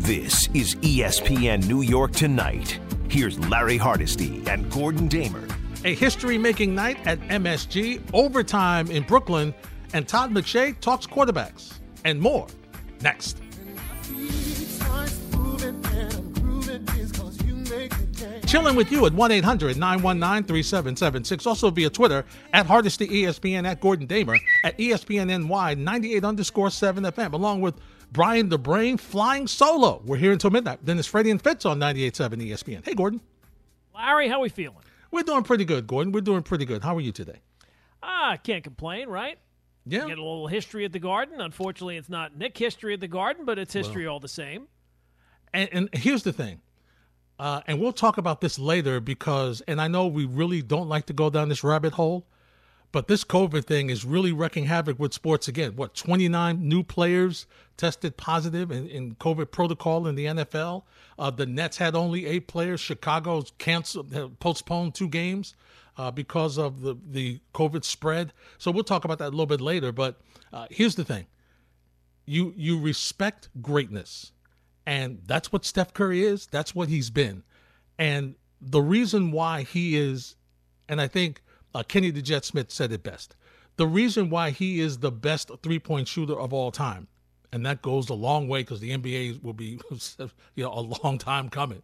This is ESPN New York Tonight. Here's Larry Hardesty and Gordon Damer. A history making night at MSG, overtime in Brooklyn, and Todd McShay talks quarterbacks and more next. Chilling with you at 1 800 919 3776. Also via Twitter at Hardesty ESPN, at Gordon Damer, at E ESPNNY 98 underscore 7 FM, along with Brian the Brain flying solo. We're here until midnight. Then it's Freddie and Fitz on 98.7 ESPN. Hey, Gordon. Larry, how we feeling? We're doing pretty good, Gordon. We're doing pretty good. How are you today? Ah, can't complain, right? Yeah. Get a little history at the Garden. Unfortunately, it's not Knick history at the Garden, but it's history all the same. And, and here's the thing, uh, and we'll talk about this later because, and I know we really don't like to go down this rabbit hole, but this COVID thing is really wrecking havoc with sports again. What, 29 new players tested positive in, in COVID protocol in the NFL? Uh, the Nets had only eight players. Chicago's canceled, uh, postponed two games uh, because of the, the COVID spread. So we'll talk about that a little bit later. But uh, here's the thing you you respect greatness. And that's what Steph Curry is. That's what he's been. And the reason why he is, and I think uh, Kenny the Jet Smith said it best, the reason why he is the best three point shooter of all time, and that goes a long way because the NBA will be, you know, a long time coming.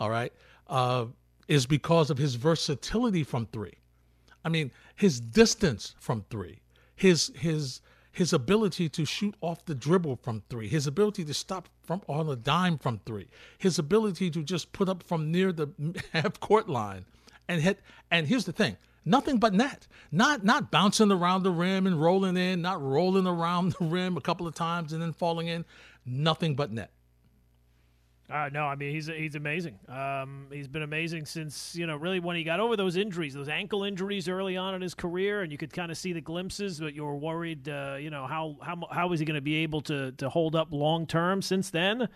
All right, uh, is because of his versatility from three. I mean, his distance from three, his his his ability to shoot off the dribble from three, his ability to stop from on a dime from three, his ability to just put up from near the half court line and hit. And here's the thing: nothing but net. Not not bouncing around the rim and rolling in, not rolling around the rim a couple of times and then falling in. Nothing but net. Uh, no, I mean he's he's amazing. Um, he's been amazing since you know really when he got over those injuries, those ankle injuries early on in his career, and you could kind of see the glimpses, but you were worried, uh, you know how how how is he going to be able to to hold up long term? Since then,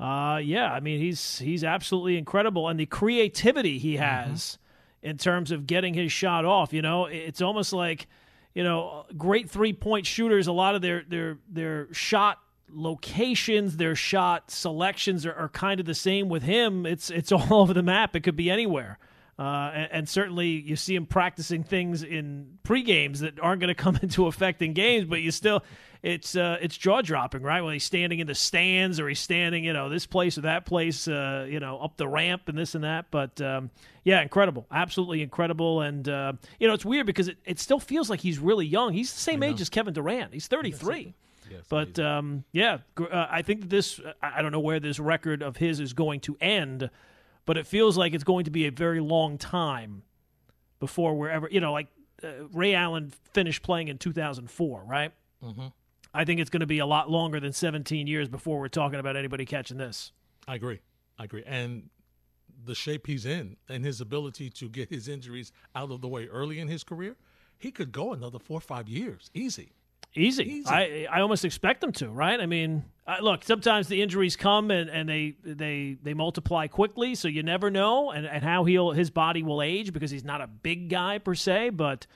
uh, yeah, I mean he's he's absolutely incredible, and the creativity he has in terms of getting his shot off. You know, it's almost like you know great three point shooters. A lot of their their their shot locations, their shot selections are, are kind of the same with him. It's it's all over the map. It could be anywhere. Uh, and, and certainly, you see him practicing things in pre games that aren't going to come into effect in games. But you still, it's uh, it's jaw dropping, right? When he's standing in the stands or he's standing, you know, this place or that place, uh, you know, up the ramp and this and that. But um, yeah, incredible, absolutely incredible. And uh, you know, it's weird because it, it still feels like he's really young. He's the same age as Kevin Durant. He's thirty three. But um, yeah, uh, I think this, I don't know where this record of his is going to end, but it feels like it's going to be a very long time before we're ever, you know, like uh, Ray Allen finished playing in 2004, right? Mhm. I think it's going to be a lot longer than 17 years before we're talking about anybody catching this. I agree. I agree. And the shape he's in and his ability to get his injuries out of the way early in his career, he could go another four or five years easy. Easy. Easy. I I almost expect them to, right? I mean, I, look, sometimes the injuries come and, and they they they multiply quickly, so you never know, and, and how he'll his body will age because he's not a big guy per se, but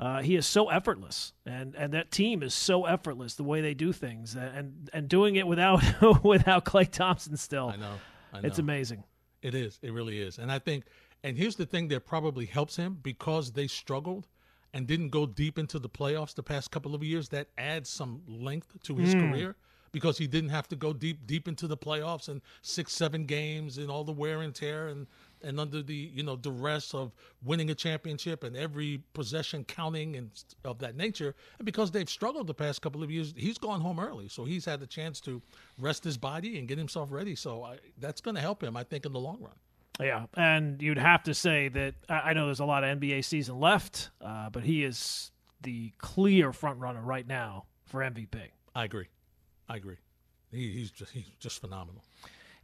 uh, he is so effortless, and, and that team is so effortless the way they do things, and and doing it without without Klay Thompson still. I know. I know. It's amazing. It is. It really is. And I think, and here's the thing that probably helps him because they struggled and didn't go deep into the playoffs the past couple of years. That adds some length to his career because he didn't have to go deep deep into the playoffs and six seven games and all the wear and tear and and under the you know duress of winning a championship and every possession counting and of that nature and because they've struggled the past couple of years he's gone home early. So he's had the chance to rest his body and get himself ready. So I, that's going to help him i think in the long run. Yeah, and you'd have to say that I know there's a lot of NBA season left, uh, but he is the clear front runner right now for MVP. i agree. I agree. He, he's just he's just phenomenal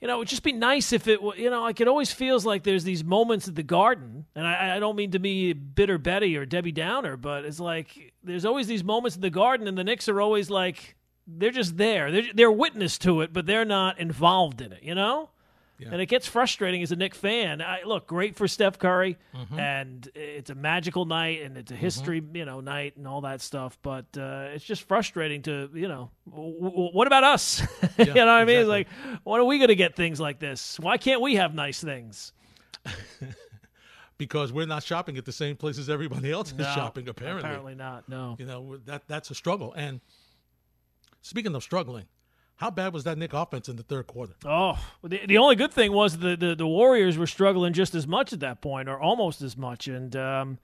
You know, it would just be nice if it, you know, like it always feels like there's these moments at the Garden, and I, I don't mean to be bitter Betty or Debbie Downer, but it's like there's always these moments at the Garden, and the Knicks are always like they're just there, they're they're witness to it, but they're not involved in it. You know, Yeah. And it gets frustrating as a Knick fan. I, look, great for Steph Curry, and it's a magical night, and it's a history, you know, night, and all that stuff. But uh, it's just frustrating to, you know, w- w- what about us? you know what I mean? Exactly. like, when are we going to get things like this? Why can't we have nice things? because we're not shopping at the same places everybody else is shopping. Apparently, apparently not. No. you know that that's a struggle. And speaking of struggling, how bad was that Knick offense in the third quarter? Oh, the, the only good thing was the, the, the Warriors were struggling just as much at that point, or almost as much. And um,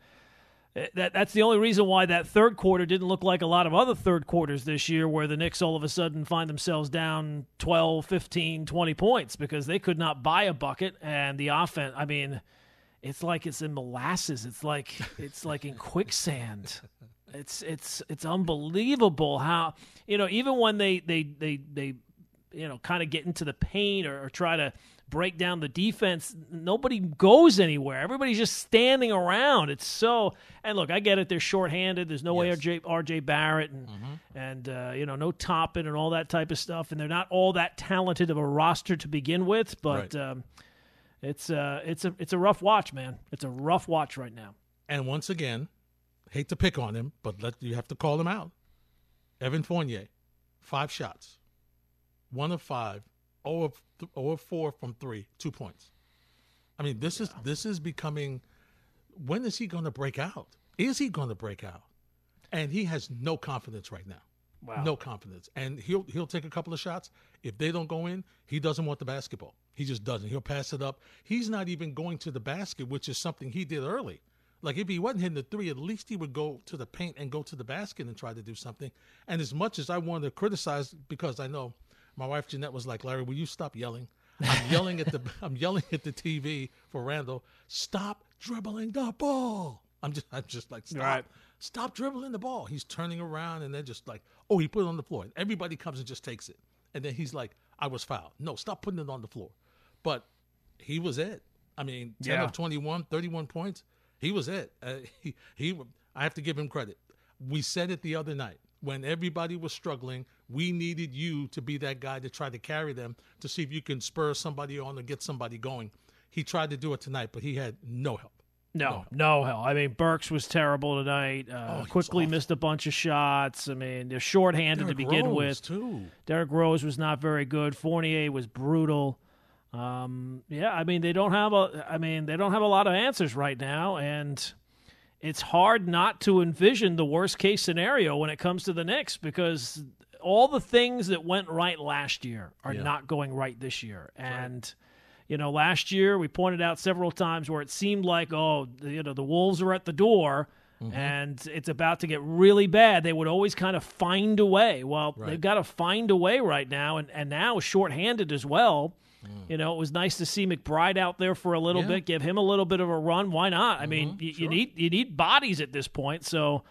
that that's the only reason why that third quarter didn't look like a lot of other third quarters this year, where the Knicks all of a sudden find themselves down 12, 15, 20 points because they could not buy a bucket. And the offense, I mean, it's like it's in molasses. It's like it's like in quicksand. It's it's it's unbelievable how you know even when they they they they you know kind of get into the paint or, or try to break down the defense, nobody goes anywhere. Everybody's just standing around. It's so and look, I get it. They're shorthanded. There's no Yes. way RJ RJ Barrett and and uh, you know no Toppin and all that type of stuff. And they're not all that talented of a roster to begin with, but. Right. Um, it's uh, it's a it's a rough watch, man. It's a rough watch right now. And once again, hate to pick on him, but let you have to call him out. Evan Fournier, five shots, one of five, zero of th- zero of four from three, two points. I mean, this is this is becoming. When is he going to break out? Is he going to break out? And he has no confidence right now. Wow. No confidence, and he'll he'll take a couple of shots. If they don't go in, he doesn't want the basketball. He just doesn't. He'll pass it up. He's not even going to the basket, which is something he did early. Like if he wasn't hitting the three, at least he would go to the paint and go to the basket and try to do something. And as much as I wanted to criticize, because I know my wife Jeanette was like, "Larry, will you stop yelling?" I'm yelling at the I'm yelling at the TV for Randle. Stop dribbling the ball. I'm just I'm just like stop. Right. Stop dribbling the ball. He's turning around and they're just like, oh, he put it on the floor. And everybody comes and just takes it. And then he's like, I was fouled. No, stop putting it on the floor. But he was it. I mean, 10 Yeah. of 21, 31 points. He was it. Uh, he, he, I have to give him credit. We said it the other night when everybody was struggling. We needed you to be that guy to try to carry them to see if you can spur somebody on or get somebody going. He tried to do it tonight, but he had no help. No, no hell. I mean, Burks was terrible tonight. Uh, Oh, Quickley missed a bunch of shots. I mean, they're shorthanded to Derrick begin Rose, with. too. Derrick Rose was not very good. Fournier was brutal. Um, yeah, I mean they don't have a. I mean they don't have a lot of answers right now, and it's hard not to envision the worst case scenario when it comes to the Knicks because all the things that went right last year are Yeah. not going right this year, and. You know, last year we pointed out several times where it seemed like, oh, you know, the Wolves are at the door and it's about to get really bad. They would always kind of find a way. Well, Right. they've got to find a way right now, and, and now shorthanded as well. Mm. You know, it was nice to see McBride out there for a little Yeah. bit, give him a little bit of a run. Why not? I mean, mm-hmm. you, you need you need bodies at this point. So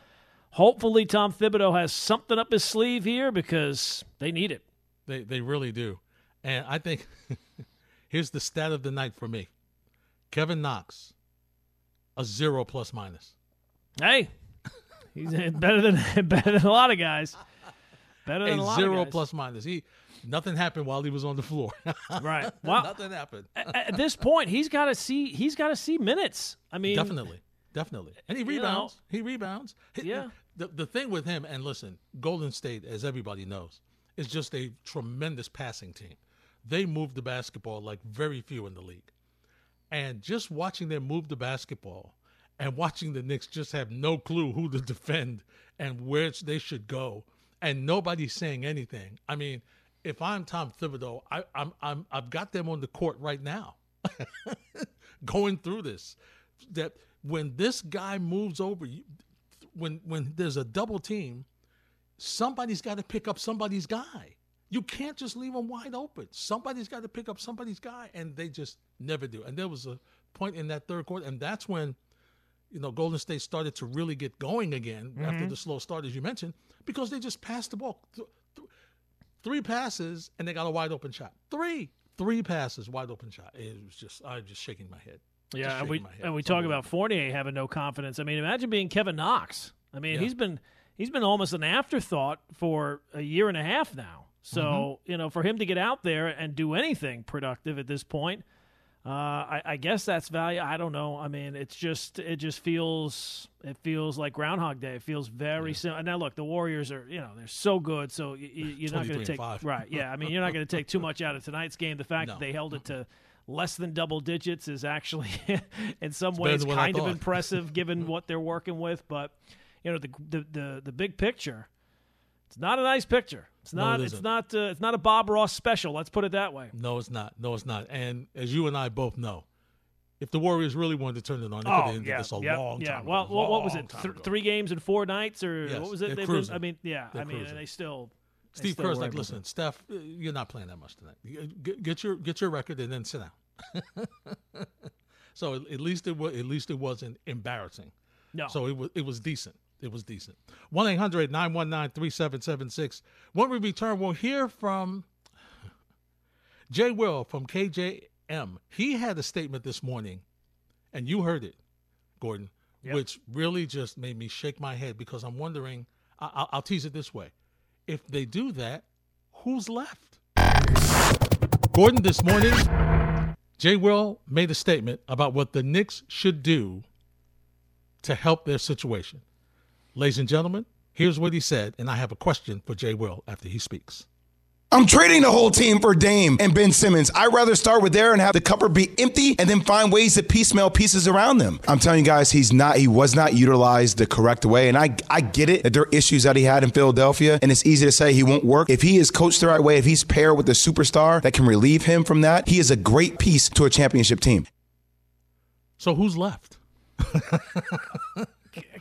hopefully, Tom Thibodeau has something up his sleeve here because they need it. They they really do. And I think here's the stat of the night for me. Kevin Knox, a zero plus minus. Hey, he's better than better than a lot of guys. Better than a, A zero plus minus. He nothing happened while he was on the floor. Right. Well, nothing happened. at at this point, he's got to see he's got to see minutes. I mean, Definitely. Definitely. And he You know. rebounds. He rebounds. Yeah. The the thing with him, and listen, Golden State, as everybody knows, is just a tremendous passing team. They move the basketball like very few in the league. And just watching them move the basketball and watching the Knicks just have no clue who to defend and where they should go, and nobody's saying anything. I mean, if I'm Tom Thibodeau, I, I'm I'm I've got them on the court right now, going through this. That when this guy moves over, when when there's a double team, somebody's got to pick up somebody's guy. You can't just leave them wide open. Somebody's got to pick up somebody's guy, and they just never do. And there was a point in that third quarter, and that's when, you know, Golden State started to really get going again after the slow start, as you mentioned, because they just passed the ball. Th- th- three passes, and they got a wide open shot. Three, three passes, wide open shot. It was just, I'm just shaking my head. Yeah, and we head. and we talk about Fournier having no confidence. I mean, imagine being Kevin Knox. I mean, Yeah. he's been he's been almost an afterthought for a year and a half now. So Mm-hmm. you know, for him to get out there and do anything productive at this point, uh, I, I guess that's value. I don't know. I mean, it's just it just feels it feels like Groundhog Day. It feels very similar. Now, look, the Warriors are you know they're so good, so y- y- you're not going to take right. Yeah, I mean, you're not going to take too much out of tonight's game. The fact No. that they held it to less than double digits is actually in some better ways than what I kind of impressive given what they're working with. But you know, the the the, the big picture. It's not a nice picture. It's No, not. it it's isn't. Uh, it's not a Bob Ross special. Let's put it that way. No, it's not. No, it's not. And as you and I both know, if the Warriors really wanted to turn it on, they could have ended this a yeah, long yeah. time Well, ago. what, what was it? Th- three games in four nights, or Yes, what was it? They've cruising. Been, I mean, yeah. They're I mean, cruising. and they still. they Steve still Kerr's like, listen, Steph, uh, you're not playing that much tonight. Get, get your get your record and then sit down. so at, at least it was at least it wasn't embarrassing. No. So it was it was decent. It was decent. 1 800 919 3776. When we return, we'll hear from Jay Will from KJM. He had a statement this morning, and you heard it, Gordon, Yep. which really just made me shake my head because I'm wondering. I, I'll, I'll tease it this way: if they do that, who's left? Gordon, this morning, Jay Will made a statement about what the Knicks should do to help their situation. Ladies and gentlemen, here's what he said, and I have a question for Jay Will after he speaks. I'm trading the whole team for Dame and Ben Simmons. I'd rather start with there and have the cupboard be empty and then find ways to piecemeal pieces around them. I'm telling you guys, he's not, he was not utilized the correct way. And I, I get it that there are issues that he had in Philadelphia, and it's easy to say he won't work. If he is coached the right way, if he's paired with a superstar that can relieve him from that, he is a great piece to a championship team. So who's left?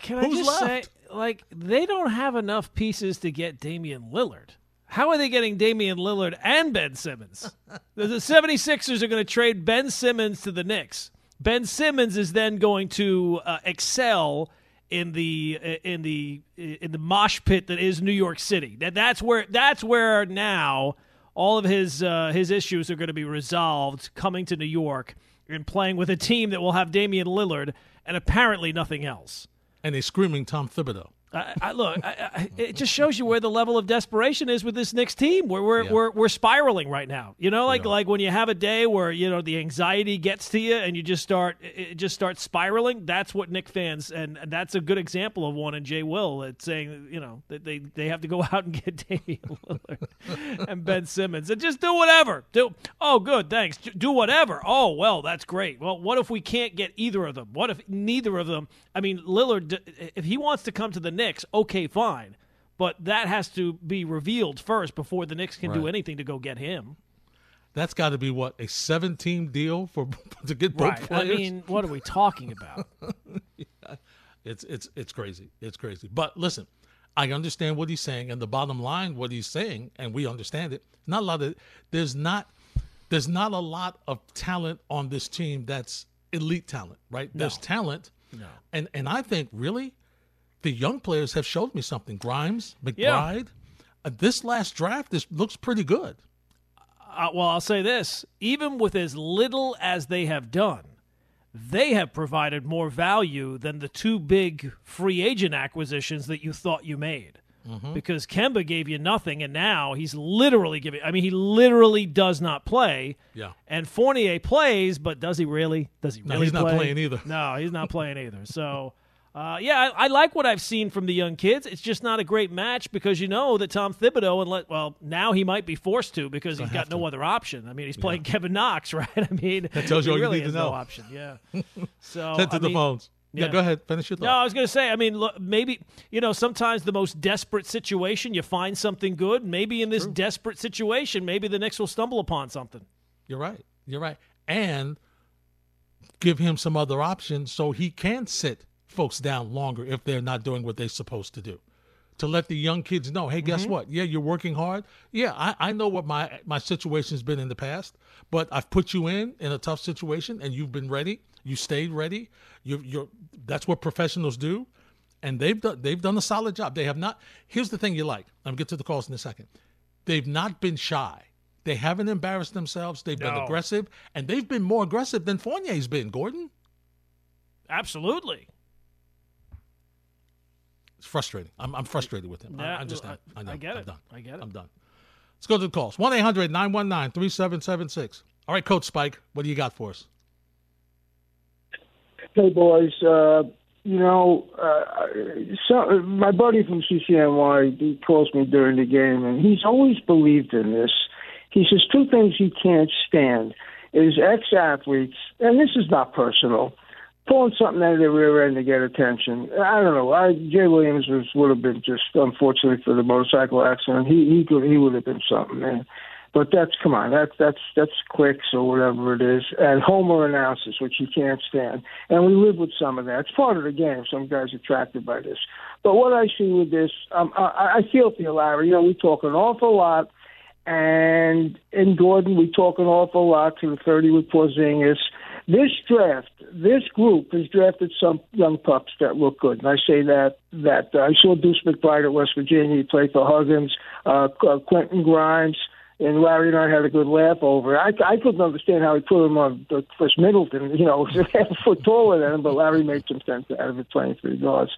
Can I Who's just say, left? Like, they don't have enough pieces to get Damian Lillard. How are they getting Damian Lillard and Ben Simmons? the the 76ers are going to trade Ben Simmons to the Knicks. Ben Simmons is then going to uh, excel in the in the in the mosh pit that is New York City. That that's where that's where now all of his uh, his issues are going to be resolved coming to New York and playing with a team that will have Damian Lillard and apparently nothing else. And they're screaming Tom Thibodeau. I, I, look, I, I, it just shows you where the level of desperation is with this Knicks team. Where we're Yeah. we're, we're spiraling right now. You know, like are. like when you have a day where you know the anxiety gets to you and you just start it just starts spiraling. That's what Knick fans and, and that's a good example of one in Jay Will that's saying you know that they they have to go out and get Damian Lillard and Ben Simmons and just do whatever. Do oh good thanks. Do whatever. Oh well that's great. Well what if we can't get either of them? What if neither of them? I mean Lillard if he wants to come to the Knicks, okay fine. But that has to be revealed first before the Knicks can do anything to go get him. That's got to be what a seven-team deal for to get both Right. I mean, what are we talking about? It's it's it's crazy. It's crazy. But listen, I understand what he's saying, and the bottom line, what he's saying, and we understand it. Not a lot of there's not there's not a lot of talent on this team that's elite talent, right? There's talent, No. and and I think really the young players have showed me something. Grimes, McBride, Yeah. uh, this last draft, this looks pretty good. Uh, well, I'll say this: even with as little as they have done, they have provided more value than the two big free agent acquisitions that you thought you made. Because Kemba gave you nothing, and now he's literally giving. I mean, he literally does not play. Yeah. And Fournier plays, but does he really? Does he really? No, he's not playing either. No, he's not playing either. So, uh, yeah, I, I like what I've seen from the young kids. It's just not a great match because you know that Tom Thibodeau, and let well now he might be forced to because he's got no other option. I mean, he's playing Kevin Knox, right? I mean, that tells you all you need to has no know. option. Yeah. So Head to I the mean, phones. Yeah. yeah. go ahead. Finish your thought. no, I was going to say. I mean, look, maybe you know, sometimes the most desperate situation, you find something good. Maybe in this desperate situation, maybe the Knicks will stumble upon something. You're right. You're right. And give him some other options so he can sit folks down longer if they're not doing what they're supposed to do. To let the young kids know, hey, guess mm-hmm. what? Yeah, you're working hard. Yeah, I, I know what my my situation's been in the past, but I've put you in in a tough situation and you've been ready. You stayed ready. You you're that's what professionals do. And they've done they've done a solid job. They have not here's the thing you like. I'm get to the calls in a second. They've not been shy. They haven't embarrassed themselves. They've been aggressive, and they've been more aggressive than Fournier's been. Gordon, Absolutely. It's frustrating. I'm, I'm frustrated with him. I- Yeah, I, understand. I- I, know. I get I'm it. done. I get it. I'm done. Let's go to the calls. 1 800 919 3776. All right, Coach Spike, what do you got for us? Hey, boys. Uh, you know, uh, so, my buddy from CCNY he calls me during the game, and he's always believed in this. He says two things he can't stand is ex-athletes, and this is not personal, pulling something out of their rear end to get attention. I don't know. I, Jay Williams was would have been just unfortunately for the motorcycle accident. He he could he would have been something, man. But that's come on, that's that's that's clicks or whatever it is, and Homer analysis, which you can't stand. And we live with some of that. It's part of the game. Some guys are attracted by this. But what I see with this, um, I, I feel for you, Larry. You know, we talk an awful lot, and in Gordon, we talk an awful lot to the thirty with Porzingis. This draft, this group has drafted some young pups that look good, and I say that that uh, I saw Deuce McBride at West Virginia. He played for Huggins, uh, Quentin Grimes and Larry and I had a good laugh over it. I, I couldn't understand how he put him on the first Middleton. You know, half a foot taller than him, but Larry made some sense out of it, playing three guards.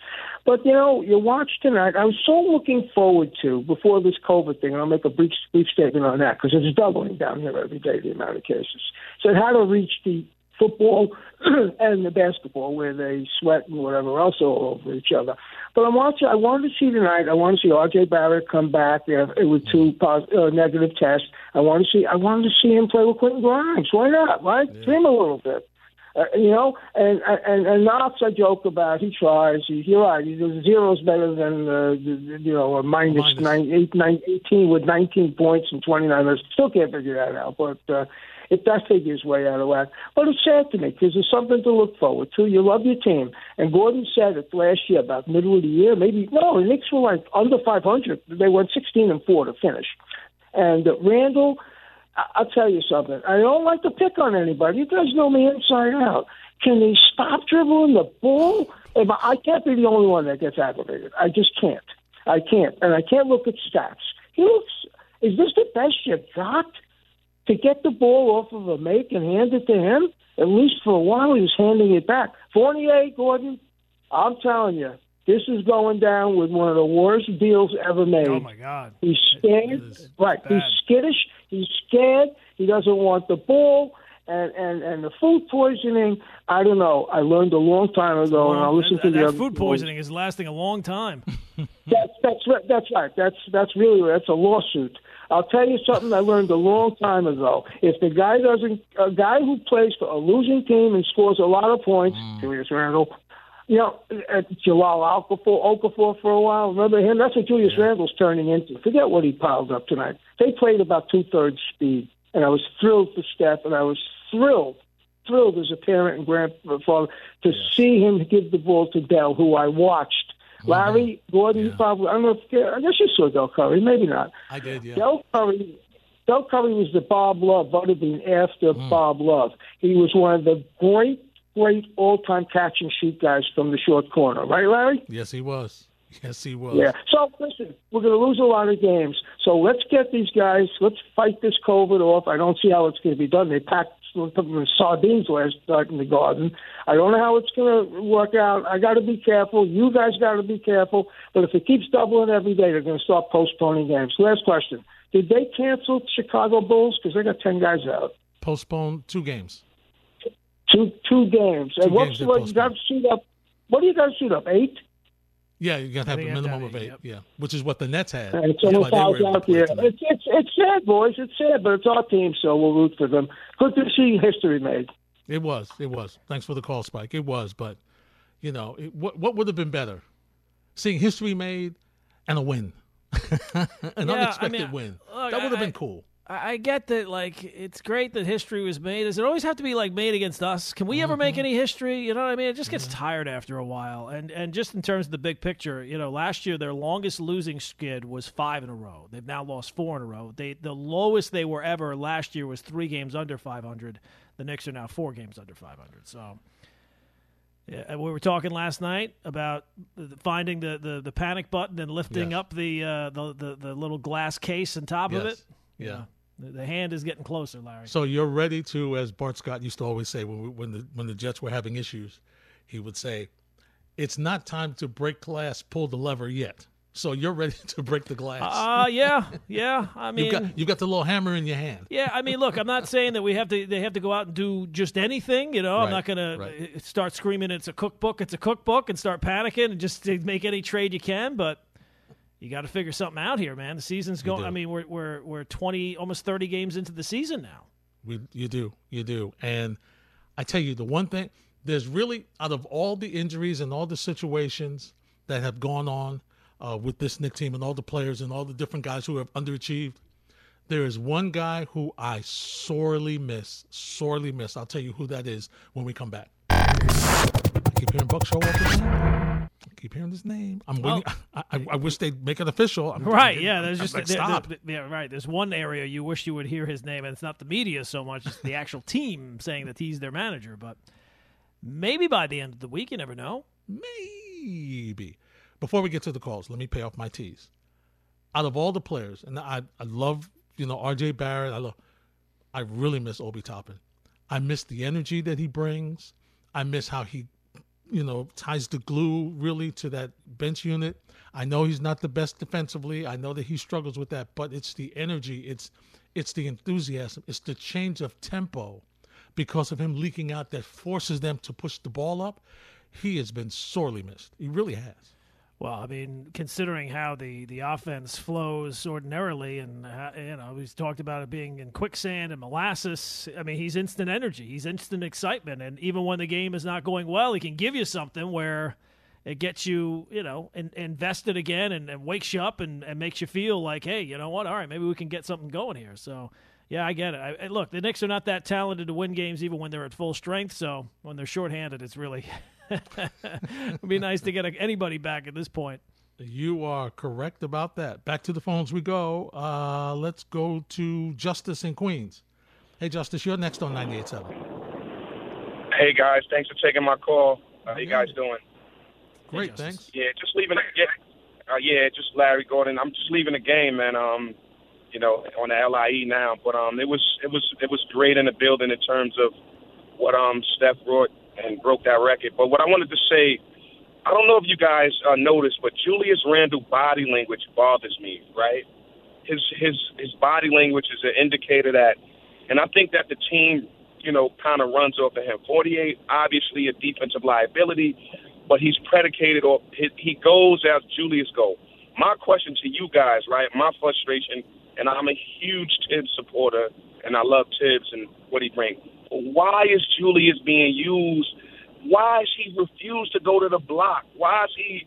But you know, you watch tonight. I was so looking forward to before this COVID thing, and I'll make a brief, brief statement on that because it's doubling down here every day the amount of cases. So how to reach the football and the basketball where they sweat and whatever else all over each other. But I'm watching. I wanted to see tonight. I want to see R.J. Barrett come back there with two positive, uh, negative tests. I want to see. I wanted to see him play with Quentin Grimes. Why not? Right? Yeah. Dream a little bit. Uh, you know, and and and Knox I joke about. He tries. He, you're right. He, zero's better than uh, you know a minus, minus. Nine, eight, nine, 18 with 19 points and 29. I still can't figure that out. But uh, if that figure's way out of whack. But it's sad to me because there's something to look forward to. You love your team. And Gordon said it last year about middle of the year, maybe, no, the Knicks were like under 500. They went 16 and 4 to finish. And uh, Randle, I'll tell you something. I don't like to pick on anybody. You guys know me inside out. Can they stop dribbling the ball? I can't be the only one that gets aggravated. I just can't. I can't. And I can't look at stats. He looks, is this the best you got? To get the ball off of a make and hand it to him. At least for a while, he was handing it back. Fournier, Gordon, I'm telling you, this is going down with one of the worst deals ever made. Oh my God! He's scared. Right? Bad. He's skittish. He's scared. He doesn't want the ball. And, and and the food poisoning, I don't know. I learned a long time ago, long, and I listened that, to the that food poisoning is lasting a long time. that's that's right. That's right. That's that's really that's a lawsuit. I'll tell you something I learned a long time ago. If the guy doesn't, a guy who plays for a losing team and scores a lot of points, mm. Julius Randle, you know, at Jahlil Okafor, Okafor for a while. Remember him? That's what Julius yeah. Randle's turning into. Forget what he piled up tonight. They played about two thirds speed, and I was thrilled for Steph, and I was thrilled, thrilled as a parent and grandfather to yes. see him give the ball to Del, who I watched Larry Gordon, yeah. probably. I don't know if I guess you saw Del Curry, maybe not. I did. Yeah. Del Curry. Del Curry was the Bob Love, Butterbean after mm. Bob Love. He was one of the great, great all-time catch and shoot guys from the short corner, right, Larry? Yes, he was. Yes, he was. Yeah. So listen, we're going to lose a lot of games. So let's get these guys. Let's fight this COVID off. I don't see how it's going to be done. They packed sardines last night in the garden. I don't know how it's going to work out. I got to be careful. You guys got to be careful. But if it keeps doubling every day, they're going to start postponing games. Last question: Did they cancel Chicago Bulls because they got ten guys out? Postpone two games. Two two games. Two and what's games what you got to shoot up? What do you got to shoot up? Eight. Yeah, you got to have a minimum of eight. Yep. Yeah, which is what the Nets had. And someone fouls out there. It's, it's it's sad, boys. It's sad, but it's our team, so we'll root for them. Good to see history made. It was. It was. Thanks for the call, Spike. It was, but you know, it, what what would have been better? Seeing history made and a win, an yeah, unexpected I mean, win. Look, that would have been cool. I get that, like, it's great that history was made. Does it always have to be like made against us? Can we mm-hmm. ever make mm-hmm. any history? You know what I mean? It just gets tired after a while. And and just in terms of the big picture, you know, last year their longest losing skid was five in a row. They've now lost four in a row. They the lowest they were ever last year was three games under 500. The Knicks are now four games under 500. So. Yeah, we were talking last night about finding the, the, the panic button and lifting yes. up the, uh, the, the the little glass case on top yes. of it. Yeah. The, the hand is getting closer, Larry. So you're ready to, as Bart Scott used to always say when we, when the when the Jets were having issues, he would say, "It's not time to break glass, pull the lever yet." So you're ready to break the glass. Uh yeah, yeah. I mean, you've got you've got the little hammer in your hand. Yeah, I mean, look, I'm not saying that we have to they have to go out and do just anything. You know, Right, I'm not going to start screaming it's a cookbook, it's a cookbook, and start panicking and just to make any trade you can. But you got to figure something out here, man. The season's going. I mean, we're we're we're 20, almost 30 games into the season now. We, you do, you do. And I tell you, the one thing, there's really, out of all the injuries and all the situations that have gone on uh, with this Knick team and all the players and all the different guys who have underachieved, there is one guy who I sorely miss, sorely miss. I'll tell you who that is when we come back. Keep hearing Buck Showalter his name. I keep hearing his name. I'm waiting. I, I, I wish they'd make it official. I'm, Right? I'm- Yeah. There's I'm just like, there- there- stop. yeah. Right. There's one area you wish you would hear his name, and it's not the media so much; it's the actual team saying that he's their manager. But maybe by the end of the week, you never know. Maybe. Before we get to the calls, let me pay off my tease. Out of all the players, and I, I love, you know, RJ Barrett. I love I really miss Obi Toppin. I miss the energy that he brings. I miss how he, you know, ties the glue really to that bench unit. I know he's not the best defensively. I know that he struggles with that, but it's the energy, it's it's the enthusiasm, it's the change of tempo because of him leaking out that forces them to push the ball up. He has been sorely missed. He really has. Well, I mean, considering how the, the offense flows ordinarily, and uh, you know, he's talked about it being in quicksand and molasses. I mean, he's instant energy, he's instant excitement, and even when the game is not going well, he can give you something where it gets you, you know, in, invested again and, and wakes you up and, and makes you feel like, hey, you know what? All right, maybe we can get something going here. So. Yeah, I get it. I- look, the Knicks are not that talented to win games, even when they're at full strength. So when they're shorthanded, it's really it'd be nice to get anybody back at this point. You are correct about that. Back to the phones we go. Uh, let's go to Justice in Queens. Hey, Justice, you're next on 98.7. Hey guys, thanks for taking my call. How you guys doing? Great, Justice. thanks. Yeah, just leaving. Yeah, uh, yeah, just Larry Gordon. I'm just leaving the game, man. Um, you know, on the LIE now, but um, it was it was it was great in the building in terms of what um Steph brought and broke that record. But what I wanted to say, I don't know if you guys uh, noticed, but Julius Randle body language bothers me. Right? His his his body language is an indicator that, and I think that the team, you know, kind of runs off of him. 48, obviously a defensive liability, but he's predicated or he, he goes as Julius go. My question to you guys, right? My frustration, and I'm a huge Thibs supporter, and I love Thibs and what he brings. Why is Julius being used? Why is he refused to go to the block? Why is he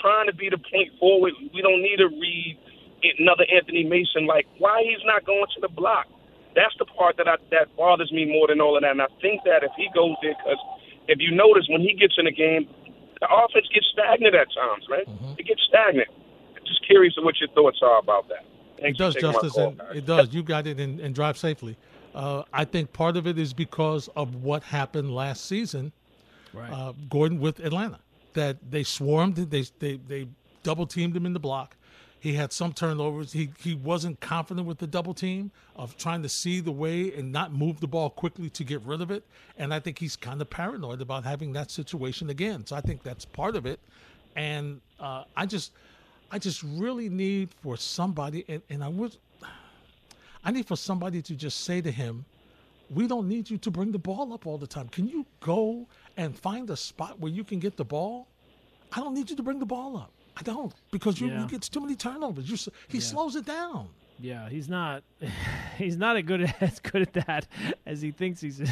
trying to be the point forward? We don't need to read another Anthony Mason. Like, why he's not going to the block? That's the part that I, that bothers me more than all of that. And I think that if he goes there, because if you notice when he gets in a game, the offense gets stagnant at times, right? Mm-hmm. It gets stagnant. Just curious of what your thoughts are about that. Thanks It does, for taking my Justice, call, and it does. You got it, and, and drive safely. Uh, I think part of it is because of what happened last season, Right. uh, Gordon with Atlanta. That they swarmed, they they they double teamed him in the block. He had some turnovers. He he wasn't confident with the double team of trying to see the way and not move the ball quickly to get rid of it. And I think he's kind of paranoid about having that situation again. So I think that's part of it. And uh, I just I just really need for somebody, and, and I would I need for somebody to just say to him, we don't need you to bring the ball up all the time. Can you go and find a spot where you can get the ball? I don't need you to bring the ball up. I don't because you, Yeah. you get too many turnovers. You, he slows it down. Yeah, he's not. He's not a good as good at that as he thinks he's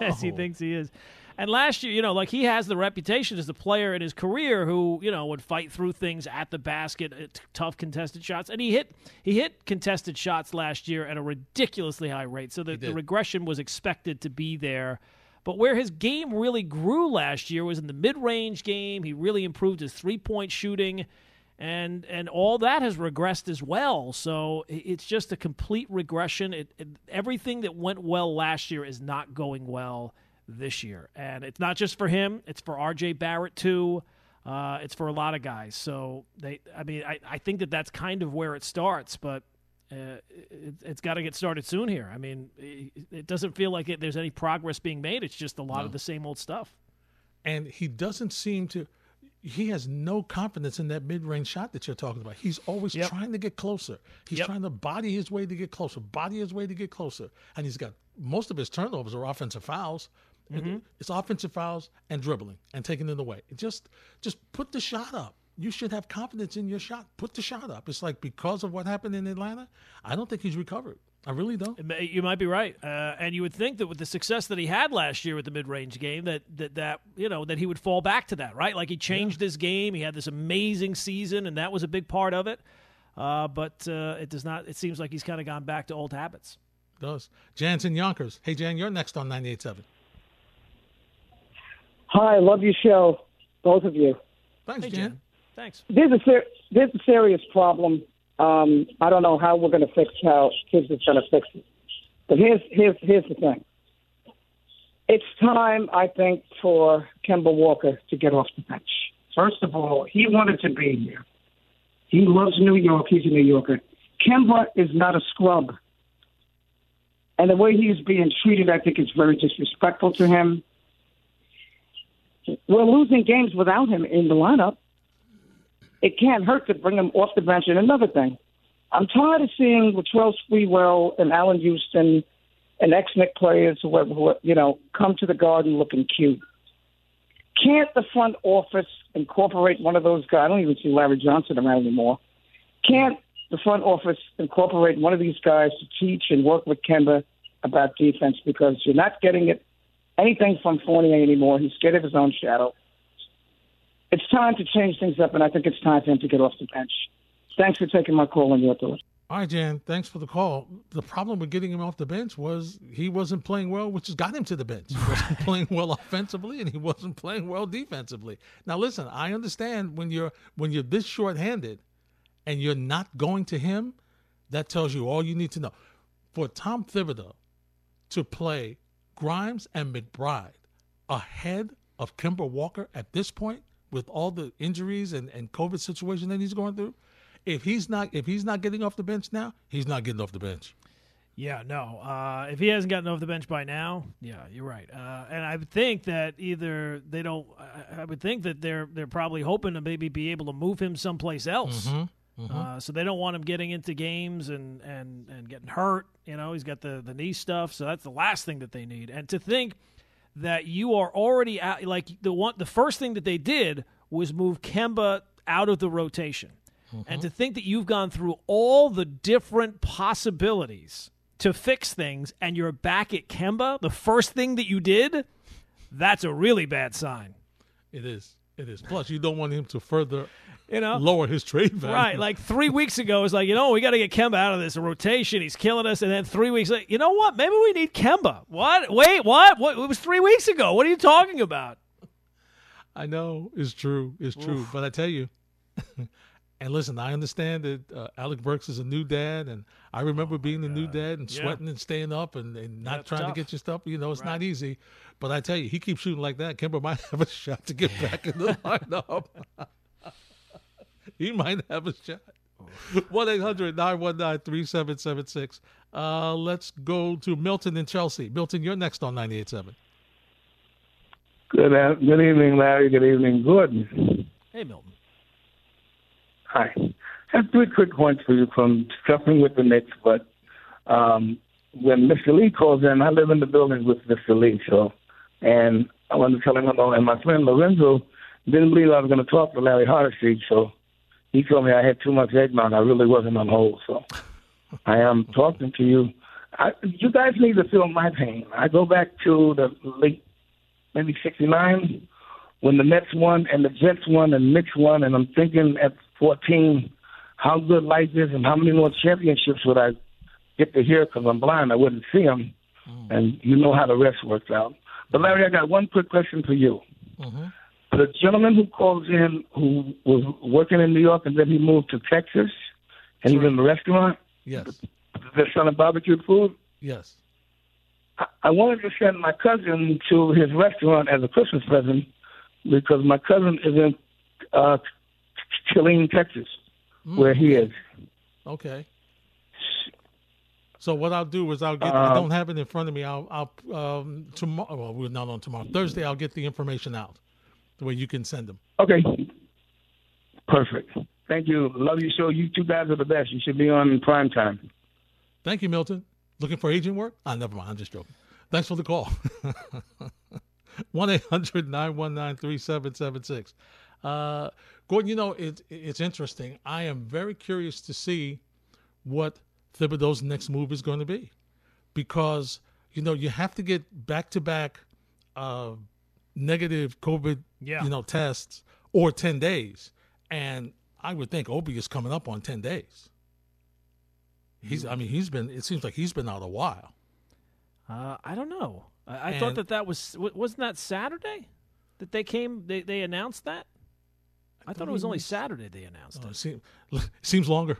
as he thinks he is. And last year, you know, like he has the reputation as a player in his career who, you know, would fight through things at the basket, uh, at tough contested shots, and he hit he hit contested shots last year at a ridiculously high rate. So the, the regression was expected to be there. But where his game really grew last year was in the mid-range game. He really improved his three-point shooting and and all that has regressed as well. So it's just a complete regression. It, it, everything that went well last year is not going well this year, and it's not just for him. It's for R.J. Barrett too. Uh, it's for a lot of guys. So they, I mean, I, I think that that's kind of where it starts, but. Uh, it, it's got to get started soon here. I mean, it, it doesn't feel like it, there's any progress being made. It's just a lot of the same old stuff. and he doesn't seem to he has no confidence in that mid-range shot that you're talking about. He's always Yep. trying to get closer. He's Yep. trying to body his way to get closer, body his way to get closer, and he's got most of his turnovers are offensive fouls. Mm-hmm. It's offensive fouls and dribbling and taking it away. Just just put the shot up. You should have confidence in your shot. Put the shot up. It's like because of what happened in Atlanta, I don't think he's recovered. I really don't. You might be right, uh, and you would think that with the success that he had last year with the mid-range game, that that that you know that he would fall back to that, right? Like he changed his game. He had this amazing season, and that was a big part of it. Uh, but uh, it does not. It seems like he's kind of gone back to old habits. does. Jan's in Yonkers. Hey Jan, you're next on 98.7. Hi, love your show, both of you. Thanks, Hey, Jan. Jan. Thanks. There's a ser- there's a serious problem. Um, I don't know how we're going to fix how kids is going to fix it. But here's here's here's the thing. It's time, I think, for Kemba Walker to get off the bench. First of all, he wanted to be here. He loves New York. He's a New Yorker. Kemba is not a scrub. And the way he's being treated, I think, is very disrespectful to him. We're losing games without him in the lineup. It can't hurt to bring him off the bench. And another thing, I'm tired of seeing Latrell Sprewell and Allan Houston and ex-Knick players who, are, who you know, come to the garden looking cute. Can't the front office incorporate one of those guys? I don't even see Larry Johnson around anymore. Can't the front office incorporate one of these guys to teach and work with Kemba about defense because you're not getting it anything from Fournier anymore. He's scared of his own shadow. It's time to change things up, and I think it's time for him to get off the bench. Thanks for taking my call on your thoughts. All right, Jan, thanks for the call. The problem with getting him off the bench was he wasn't playing well, which has got him to the bench. He wasn't playing well offensively and he wasn't playing well defensively. Now listen, I understand when you're when you're this short-handed and you're not going to him, that tells you all you need to know. For Tom Thibodeau to play Grimes and McBride ahead of Kemba Walker at this point with all the injuries and, and COVID situation that he's going through, if he's not if he's not getting off the bench now, he's not getting off the bench. Yeah, no. Uh, if he hasn't gotten off the bench by now, yeah, you're right. Uh, and I would think that either they don't. I, I would think that they're they're probably hoping to maybe be able to move him someplace else. Uh, so they don't want him getting into games and, and, and getting hurt. You know, he's got the, the knee stuff, so that's the last thing that they need. And to think that you are already out, like the one, the first thing that they did was move Kemba out of the rotation, and to think that you've gone through all the different possibilities to fix things, and you're back at Kemba, the first thing that you did, that's a really bad sign. It is. It is. Plus, you don't want him to further You know, lower his trade value. Right, like three weeks ago, it was like, you know, we got to get Kemba out of this rotation. He's killing us. And then three weeks later, you know what? Maybe we need Kemba. What? Wait, what? What? It was three weeks ago. What are you talking about? I know it's true. It's true. But I tell you, and listen, I understand that uh, Alec Burks is a new dad, and I remember being a new dad and Yeah. sweating and staying up and, and not it's trying tough. to get your stuff. You know, it's not easy. But I tell you, he keeps shooting like that. Kemba might have a shot to get back in the lineup. he might have a shot. 1 800 919 3776. Uh, Let's go to Milton in Chelsea. Milton, you're next on 98.7. Good, good evening, Larry. Good evening, Gordon. Hey, Milton. Hi. I have three quick points for you from discussing with the Knicks, but um, when Mr. Lee calls in, I live in the building with Mr. Lee, so, and I wanted to tell him about And my friend Lorenzo didn't believe I was going to talk to Larry Hardesty, so he told me I had too much eggnog. I really wasn't on hold, so I am talking to you. I, you guys need to feel my pain. I go back to the late, maybe 69, when the Mets won and the Jets won and Knicks won, and I'm thinking at 14 how good life is and how many more championships would I get to hear because I'm blind. I wouldn't see them, and you know how the rest works out. But Larry, I got one quick question for you. The gentleman who calls in who was working in New York and then he moved to Texas and he's in the restaurant, Yes. they're selling barbecue food. Yes. I- I wanted to send my cousin to his restaurant as a Christmas present because my cousin is in uh, Killeen, Texas, where he is. Okay. So what I'll do is I'll get. I Uh, don't have it in front of me. I'll. I'll um, tomorrow. Well, we're not on tomorrow. Thursday. I'll get the information out, the way you can send them. Okay, Perfect. Thank you. Love your show. You two guys are the best. You should be on prime time. Thank you, Milton. Looking for agent work? Ah, never mind. I'm just joking. Thanks for the call. 1 800 919 3776. Gordon, you know, it, it's interesting. I am very curious to see what Thibodeau's next move is going to be because, you know, you have to get back to back negative COVID, Yeah. you know, tests or 10 days. And I would think Obi is coming up on 10 days. He's, I mean, he's been, it seems like he's been out a while. Uh, I don't know. I, I thought that that was wasn't that Saturday that they came. They they announced that. I, thought it was only Saturday they announced Oh, it. it seem, seems longer.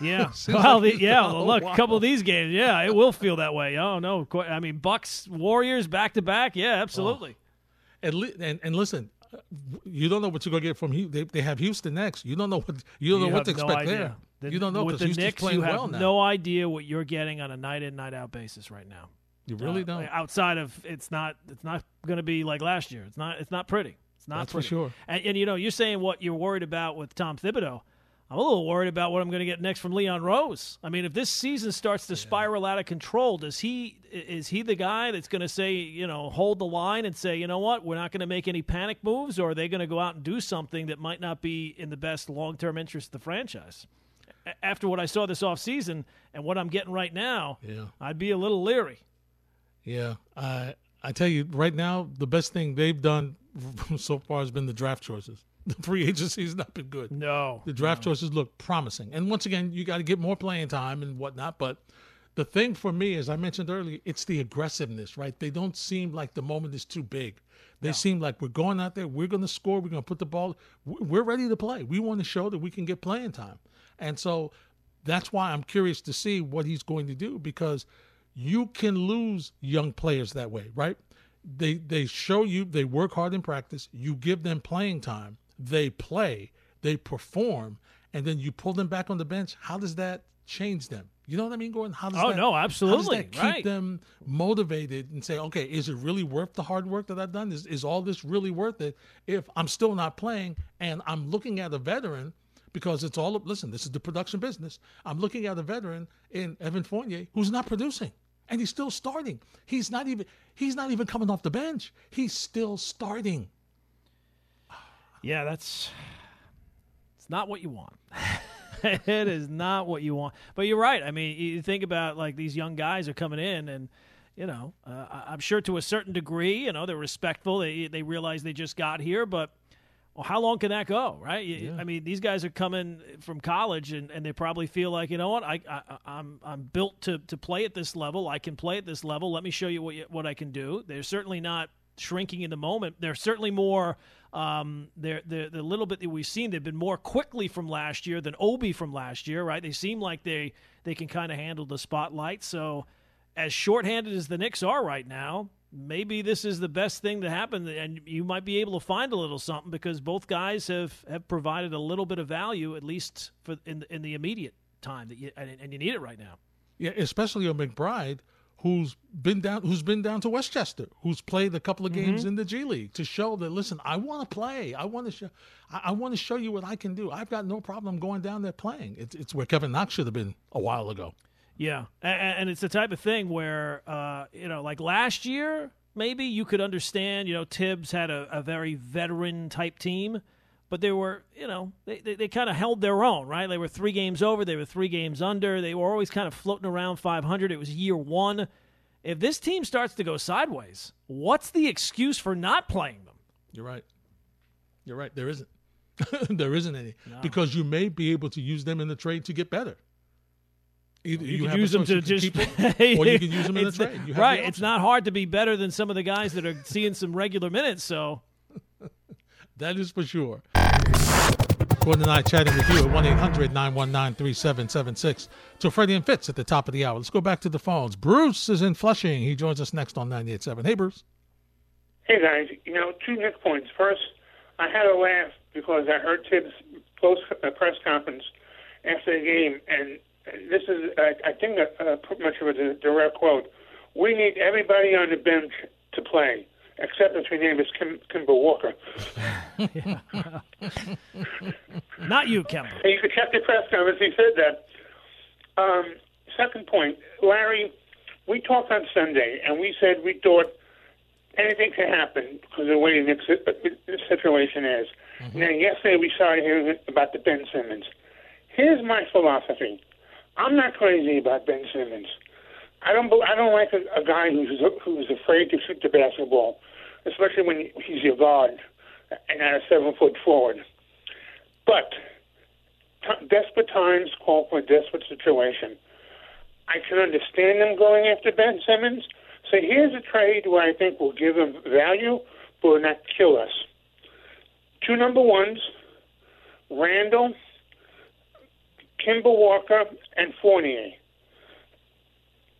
Yeah. Seems well, like the, yeah. been out Well, a look, a couple of these games. Yeah, it will feel that way. Oh no. qu- I mean, Bucks Warriors back to back. Yeah, absolutely. and, li- and and listen, you don't know what you're gonna get from Hu They, they have Houston next. You don't know what you don't know what to have no expect there. The- you don't know because Houston's Knicks. playing You have well now. no idea what you're getting on a night in night out basis right now. you really Uh, don't. Outside of it's not it's not going to be like last year. It's not it's not pretty. It's not That's for sure. And, and you know you're saying what you're worried about with Tom Thibodeau. I'm a little worried about what I'm going to get next from Leon Rose. I mean, if this season starts to spiral out of control, does he is he the guy that's going to say you know hold the line and say you know what we're not going to make any panic moves, or are they going to go out and do something that might not be in the best long term interest of the franchise? After what I saw this offseason and what I'm getting right now, Yeah. I'd be a little leery. Yeah, I I tell you right now, the best thing they've done so far has been the draft choices. The free agency has not been good. No, The draft choices look promising, and once again, you got to get more playing time and whatnot. But the thing for me, as I mentioned earlier, it's the aggressiveness, right? They don't seem like the moment is too big. They seem like we're going out there, we're going to score, we're going to put the ball, we're ready to play. We want to show that we can get playing time, and so that's why I'm curious to see what he's going to do because you can lose young players that way, right? They they show you they work hard in practice. You give them playing time, they play, they perform, and then you pull them back on the bench. How does that change them? You know what I mean, Gordon? How does Oh, that, no, How absolutely, does that keep right. them motivated and say, okay, is it really worth the hard work that I've done? Is is all this really worth it? If I'm still not playing and I'm looking at a veteran because it's all listen, this is the production business. I'm looking at a veteran in Evan Fournier who's not producing and he's still starting. He's not even he's not even coming off the bench. He's still starting. Yeah, that's it's not what you want. it is not what you want. But you're right. I mean, you think about like these young guys are coming in, and you know, uh, I'm sure to a certain degree, you know, they're respectful. They they realize they just got here, but. Well, how long can that go, right? You- I mean, these guys are coming from college, and, and they probably feel like, you know what, I, I I'm I'm built to, to play at this level. I can play at this level. Let me show you what you, what I can do. They're certainly not shrinking in the moment. They're certainly more. Um, they're, they're the little bit that we've seen. They've been more Quickley from last year than Obi from last year, right? They seem like they they can kind of handle the spotlight. So, as shorthanded as the Knicks are right now, maybe this is the best thing to happen, and you might be able to find a little something because both guys have, have provided a little bit of value, at least for in the, in the immediate time that you and, and you need it right now. Yeah, especially a McBride who's been down who's been down to Westchester, who's played a couple of mm-hmm. games in the G League to show that listen, I want to play. I want to show I, I want to show you what I can do. I've got no problem going down there playing. It's it's where Kevin Knox should have been a while ago. Yeah, and, and it's the type of thing where uh, you know, like last year, maybe you could understand. You know, Thibs had a, a very veteran type team, but they were, you know, they, they, they kind of held their own, right? They were three games over, they were three games under, they were always kind of floating around 500. It was year one. If this team starts to go sideways, what's the excuse for not playing them? You're right. You're right. There isn't. there isn't any because you may be able to use them in the trade to get better. Either You, have can a use them to just, keep them, or you can use them in the It's- trade. You have the right? It's not hard to be better than some of the guys that are seeing some regular minutes. So That is for sure. Gordon and I chatting with you at 1 800 919 3776 to Freddie and Fitz at the top of the hour. Let's go back to the phones. Bruce is in Flushing. He joins us next on 98.7. Hey, Bruce. Hey guys, you know, two Knick points. First, I had a laugh because I heard Thibs post a press conference after the game, and this is, I, I think, pretty much of a direct quote. We need everybody on the bench to play, except between name is Kim, Kemba Walker. Not you, Kemba. You could check the press conference. He said that. Um, second point, Larry, we talked on Sunday, and we said we thought anything could happen because of the way the situation is. And then yesterday we started hearing about the Ben Simmons. Here's my philosophy. I'm not crazy about Ben Simmons. I don't. I don't like a, a guy who's who's afraid to shoot the basketball, especially when he's your guard and not a seven foot forward. But t- desperate times call for a desperate situation. I can understand them going after Ben Simmons. So here's a trade where I think will give him value, but will not kill us. Two number ones, Randle, Kemba Walker, and Fournier.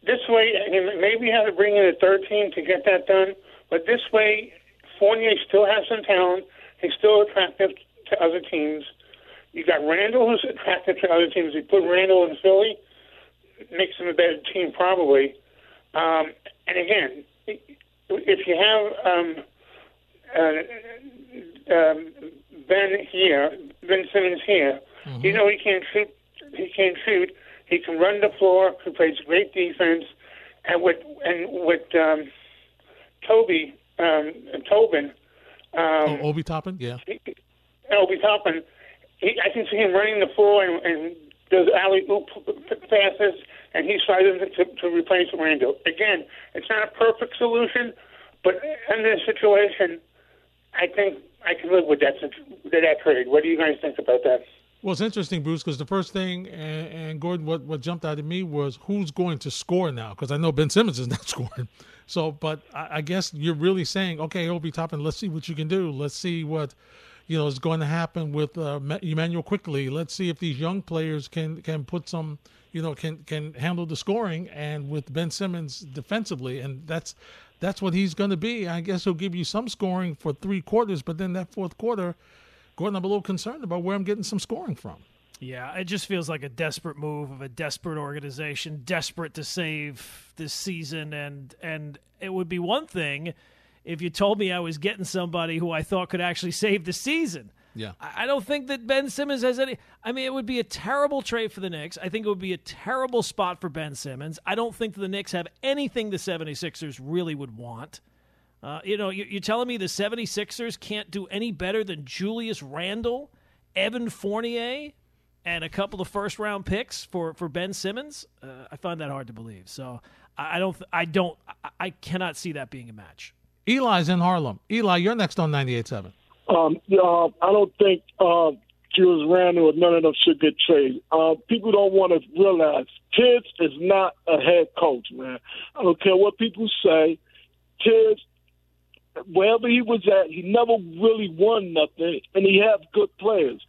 This way, maybe you have to bring in a third team to get that done, but this way, Fournier still has some talent. He's still attractive to other teams. You got Randle, who's attractive to other teams. You put Randle in Philly, makes him a better team probably. Um, and again, if you have um, uh, um, Ben here, Ben Simmons here, you know he can't shoot. He can't shoot. He can run the floor. He plays great defense. And with and with um, Toby um, Tobin, um, Oh, Obi Toppin, yeah. Obi Toppin, he, I can see him running the floor and, and does alley oop passes, and he's trying to, to replace Randle. Again, it's not a perfect solution, but in this situation, I think I can live with that that trade. What do you guys think about that? Well, it's interesting, Bruce, because the first thing, and, and Gordon, what, what jumped out at me was who's going to score now? Because I know Ben Simmons is not scoring. So, but I, I guess you're really saying, okay, Obi Toppin, let's see what you can do. Let's see what, you know, is going to happen with uh, Immanuel Quickley. Let's see if these young players can can put some, you know, can can handle the scoring. And with Ben Simmons defensively, and that's that's what he's going to be. I guess he'll give you some scoring for three quarters, but then that fourth quarter. Gordon, I'm a little concerned about where I'm getting some scoring from. Yeah, it just feels like a desperate move of a desperate organization, desperate to save this season, and and it would be one thing if you told me I was getting somebody who I thought could actually save the season. Yeah. I I don't think that Ben Simmons has any. I mean, it would be a terrible trade for the Knicks. I think it would be a terrible spot for Ben Simmons. I don't think the Knicks have anything the 76ers really would want. Uh, you know, you- you're telling me the 76ers can't do any better than Julius Randle, Evan Fournier, and a couple of first round picks for, for Ben Simmons? Uh, I find that hard to believe. So I I don't, I don't, I- I cannot see that being a match. Eli's in Harlem. Eli, you're next on 98.7. Um, uh, I don't think uh, Julius Randle or none of them should get traded. Uh, people don't want to realize Thibs is not a head coach, man. I don't care what people say. Thibs, wherever he was at, he never really won nothing, and he had good players.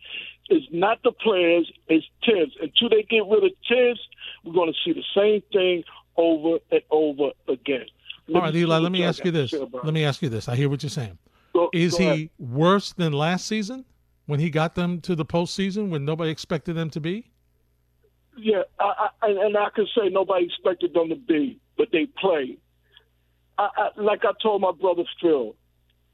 It's not the players, it's Thibs. Until they get rid of Thibs, we're going to see the same thing over and over again. All right, Eli, let me ask you this. say about it. Let me ask you this. I hear what you're saying. Go- Is go he ahead. worse than last season when he got them to the postseason when nobody expected them to be? Yeah, I, I, and I can say nobody expected them to be, but they played. I, I, like I told my brother Phil,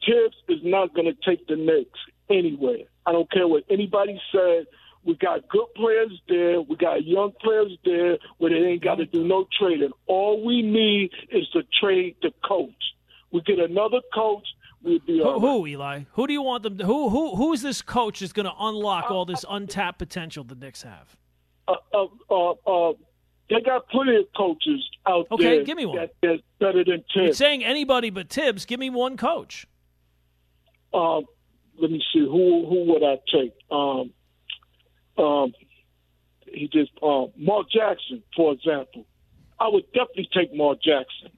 Thibs is not going to take the Knicks anywhere. I don't care what anybody said. We got good players there. We got young players there where they ain't got to do no trading. All we need is to trade the coach. We get another coach, we'll be Who, right. who, Eli? Who do you want them to? Who, who, who is this coach that's going to unlock all this untapped potential the Knicks have? uh, uh, uh, uh, they got plenty of coaches out Okay, there give me one. That, that's better than You're saying anybody but Thibs. Give me one coach. um, let me see who who would I take? Um, um, he just um, Mark Jackson, for example. I would definitely take Mark Jackson.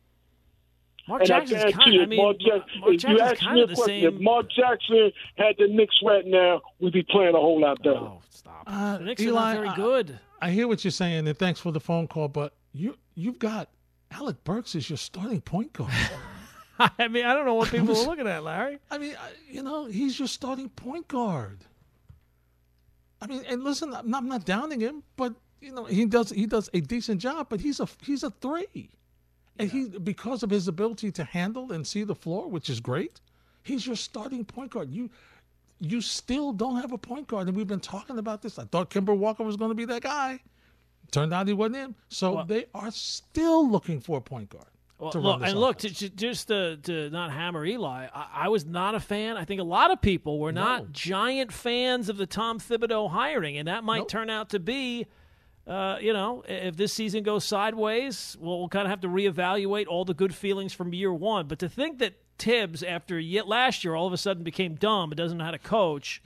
Mark and Jackson's I guarantee kind. you, I if mean, Mark Jackson, Mark if you Jackson's ask kind me a of the question, same. if Mark Jackson had the Knicks right now, we'd be playing a whole lot better. Oh, stop. Uh, the Knicks are Eli, not very I- good. I hear what you're saying, and thanks for the phone call. But you you've got Alec Burks as your starting point guard. I mean, I don't know what people are looking at, Larry. I mean, you know, he's your starting point guard. I mean, and listen, I'm not, I'm not downing him, but you know, he does he does a decent job, but he's a he's a three, and he because of his ability to handle and see the floor, which is great, he's your starting point guard. You you still don't have a point guard, and we've been talking about this. I thought Kemba Walker was going to be that guy. Turned out he wasn't him. So Well- they are still looking for a point guard. Well, to run look, and look, to, to, just to, to not hammer Eli, I, I was not a fan. I think a lot of people were not giant fans of the Tom Thibodeau hiring, and that might turn out to be, uh, you know, if this season goes sideways, well, we'll kind of have to reevaluate all the good feelings from year one. But to think that Thibs, after yet last year, all of a sudden became dumb and doesn't know how to coach,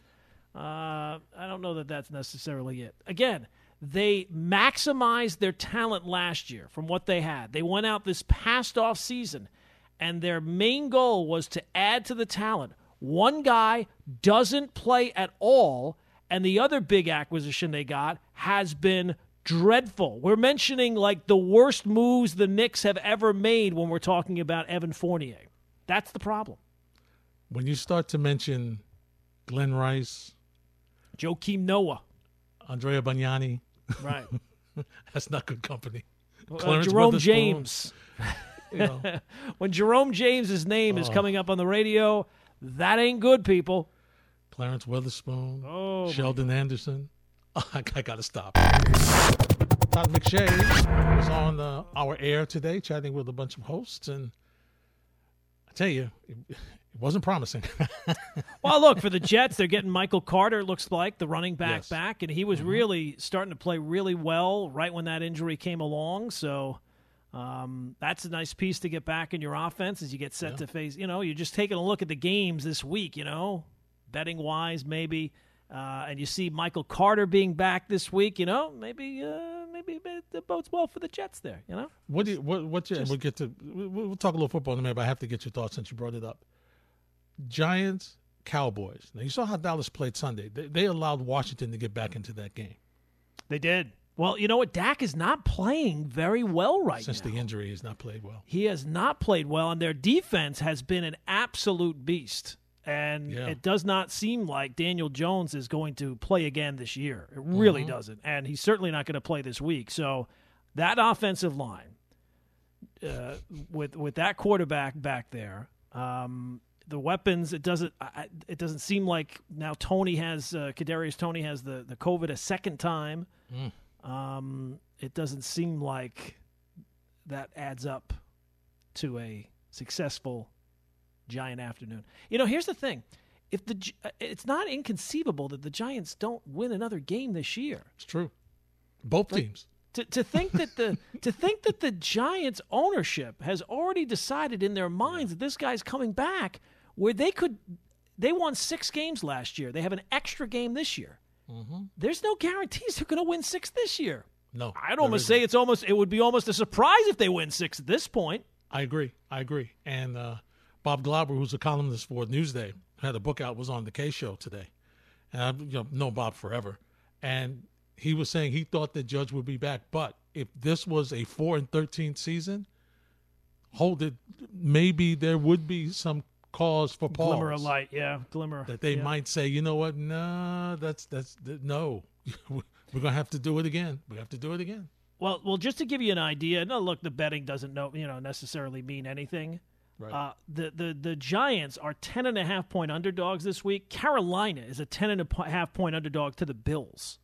uh, I don't know that that's necessarily it. Again, they maximized their talent last year from what they had. They went out this past off season, and their main goal was to add to the talent. One guy doesn't play at all, and the other big acquisition they got has been dreadful. We're mentioning like the worst moves the Knicks have ever made when we're talking about Evan Fournier. That's the problem. when you start to mention Glen Rice, Joakim Noah, Andrea Bargnani, right? that's not good company. Uh, Jerome James. you know. when Jerome James's name is Oh. coming up on the radio, that ain't good, people. Clarence Weatherspoon, Oh, Shandon Anderson. I, I got to stop. Todd McShay was on uh, our air today, chatting with a bunch of hosts, and I tell you, it, it wasn't promising. Well, look for the Jets. They're getting Michael Carter. Looks like the running back Yes. Mm-hmm. back, and he was really starting to play really well right when that injury came along. So um, that's a nice piece to get back in your offense as you get set to face. You know, you're just taking a look at the games this week. You know, betting wise, maybe. Uh, and you see Michael Carter being back this week, you know, maybe uh, maybe it bodes well for the Jets there, you know. what do you, what what you, we'll get to we'll, we'll talk a little football in a minute, but I have to get your thoughts since you brought it up. Giants, Cowboys. Now you saw how Dallas played Sunday. They, they allowed Washington to get back into that game They did. Well, you know what? Dak is not playing very well right since now. Since the injury has not played well. He has not played well, and their defense has been an absolute beast. And Yeah. it does not seem like Daniel Jones is going to play again this year. It really Mm-hmm. doesn't. And he's certainly not going to play this week. So that offensive line, uh, with with that quarterback back there, um, the weapons. It doesn't. I, it doesn't seem like now Toney has uh, Kadarius Toney has the the COVID a second time. Um, it doesn't seem like that adds up to a successful Giant afternoon. You know, here's the thing: if the uh, it's not inconceivable that the Giants don't win another game this year. It's true. Both teams. To, to think that the to think that the Giants ownership has already decided in their minds that this guy's coming back, where they could they won six games last year. They have an extra game this year. There's no guarantees they're going to win six this year. No, I'd almost say it's almost it would be almost a surprise if they win six at this point. I agree. I agree. And uh, Bob Glauber, who's a columnist for Newsday, had a book out, was on the Kay Show today. And I've you know, known Bob forever. And he was saying he thought that Judge would be back. But if this was a 4 and 13 season, hold it, maybe there would be some cause for pause. Glimmer of light, yeah, glimmer. That they yeah. might say, you know what, nah, that's, that's, that, no. We're going to have to do it again. We have to do it again. Well, well, just to give you an idea, no, look, the betting doesn't know, you know, necessarily mean anything. Right. Uh, the, the the Giants are ten and a half point underdogs this week. Carolina is a ten and a half point underdog to the Bills,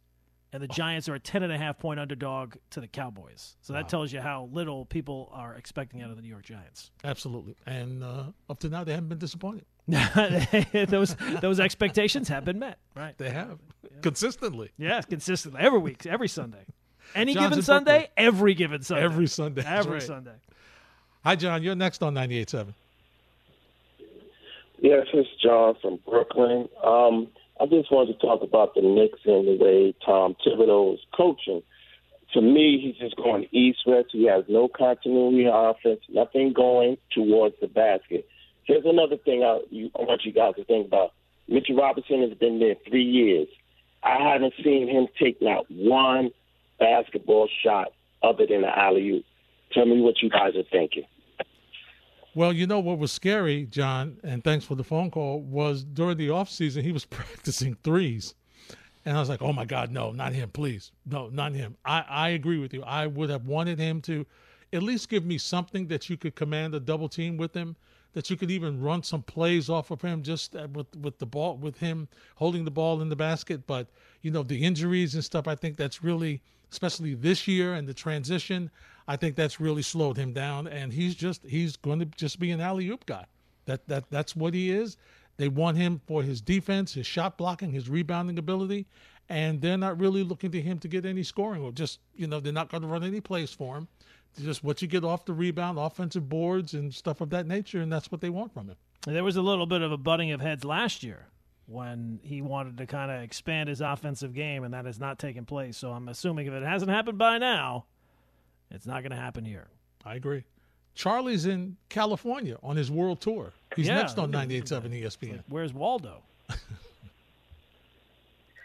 and the Giants are a ten and a half point underdog to the Cowboys. So that tells you how little people are expecting out of the New York Giants. Absolutely. And uh, up to now, they haven't been disappointed. those those expectations have been met, right? They have consistently. Yes, consistently every week, every Sunday, any John's given Sunday, Brooklyn. every given Sunday, Every Sunday, every right. Sunday. Hi, John. You're next on 98.7. Yes, it's John from Brooklyn. Um, I just wanted to talk about the Knicks and the way Tom Thibodeau is coaching. To me, he's just going east west. He has no continuity on offense, nothing going towards the basket. Here's another thing I, you, I want you guys to think about. Mitchell Robinson has been there three years. I haven't seen him take not one basketball shot other than the alley oop. Tell me what you guys are thinking. Well, you know what was scary, John, and thanks for the phone call, was during the offseason, he was practicing threes. And I was like, oh my God, no, not him, please. No, not him. I, I agree with you. I would have wanted him to at least give me something that you could command a double team with him that you could even run some plays off of him just uh, with with the ball with him holding the ball in the basket. But you know the injuries and stuff. I think that's really, especially this year and the transition. I think that's really slowed him down, and he's just he's going to just be an alley oop guy. That that that's what he is. They want him for his defense, his shot blocking, his rebounding ability, and they're not really looking to him to get any scoring or just you know they're not going to run any plays for him. Just what you get off the rebound, offensive boards, and stuff of that nature, and that's what they want from him. There was a little bit of a butting of heads last year when he wanted to kind of expand his offensive game, and that has not taken place. So I'm assuming if it hasn't happened by now, it's not going to happen here. I agree. Charlie's in California on his world tour. He's Yeah. next on 98.7 ESPN. Where's Waldo?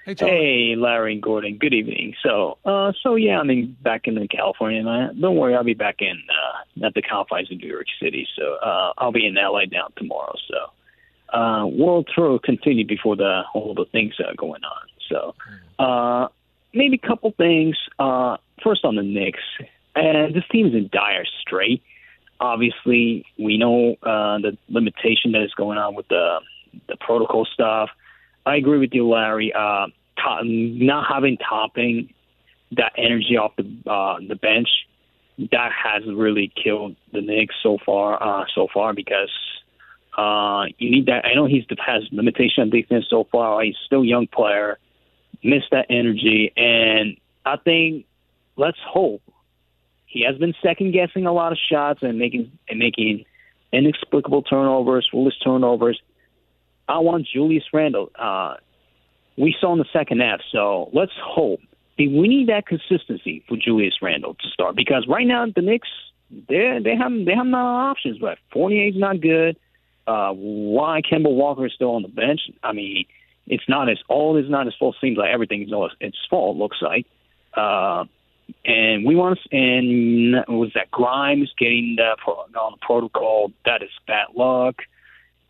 Hey, Charlie. Hey, Larry and Gordon. Good evening. So, uh, so yeah, I'm in, back in California. And I, don't worry, I'll be back in uh, at the confines of New York City. So, uh, I'll be in LA down tomorrow. So, uh, World Tour will continue before the all the things that are going on. So, uh, maybe a couple things. Uh, first on the Knicks, and this team is in dire strait. Obviously, we know uh, the limitation that is going on with the the protocol stuff. I agree with you, Larry. Uh, to- not having Toppin that energy off the uh, the bench that has really killed the Knicks so far. Uh, so far because uh, you need that. I know he's has limitation on defense so far. He's still a young player. Missed that energy, and I think let's hope he has been second guessing a lot of shots and making and making inexplicable turnovers, foolish turnovers. I want Julius Randle. Uh, we saw in the second half, so let's hope. We need that consistency for Julius Randle to start because right now the Knicks they they have they have no options left. Fournier's not good. Uh, why Kemba Walker is still on the bench? I mean, it's not as all is not his fault. Seems like everything is all its fault. Looks like. Uh, and we want to, and was that Grimes getting the on the protocol? That is bad luck.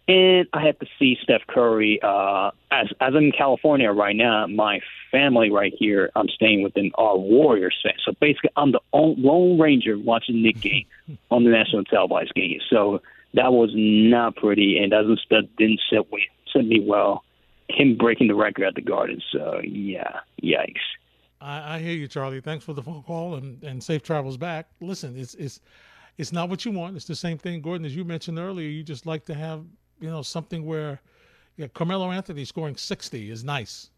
And I have to see Steph Curry. Uh, as as I'm in California right now, my family right here, I'm staying within our Warriors fan. So basically, I'm the lone ranger watching Knick game on the national televised game. So that was not pretty, and doesn't that didn't sit me sit me well. Him breaking the record at the Garden. So yeah, yikes. I, I hear you, Charlie. Thanks for the phone call and, and safe travels back. Listen, it's it's it's not what you want. It's the same thing, Gordon, as you mentioned earlier. You just like to have you know something where yeah, Carmelo Anthony scoring sixty is nice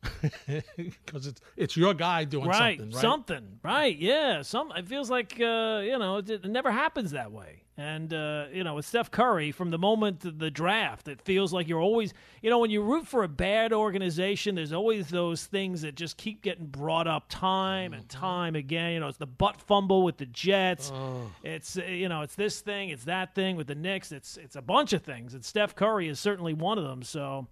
because it's it's your guy doing right, something, right? something, right? Yeah, some. It feels like uh, you know it, it never happens that way. And uh, you know, with Steph Curry, from the moment of the draft, it feels like you're always, you know, when you root for a bad organization, there's always those things that just keep getting brought up time and Mm-hmm. time again. You know, it's the butt fumble with the Jets. Oh. It's uh, you know, it's this thing, it's that thing with the Knicks. It's it's a bunch of things, and Steph Curry is certainly one of them. So.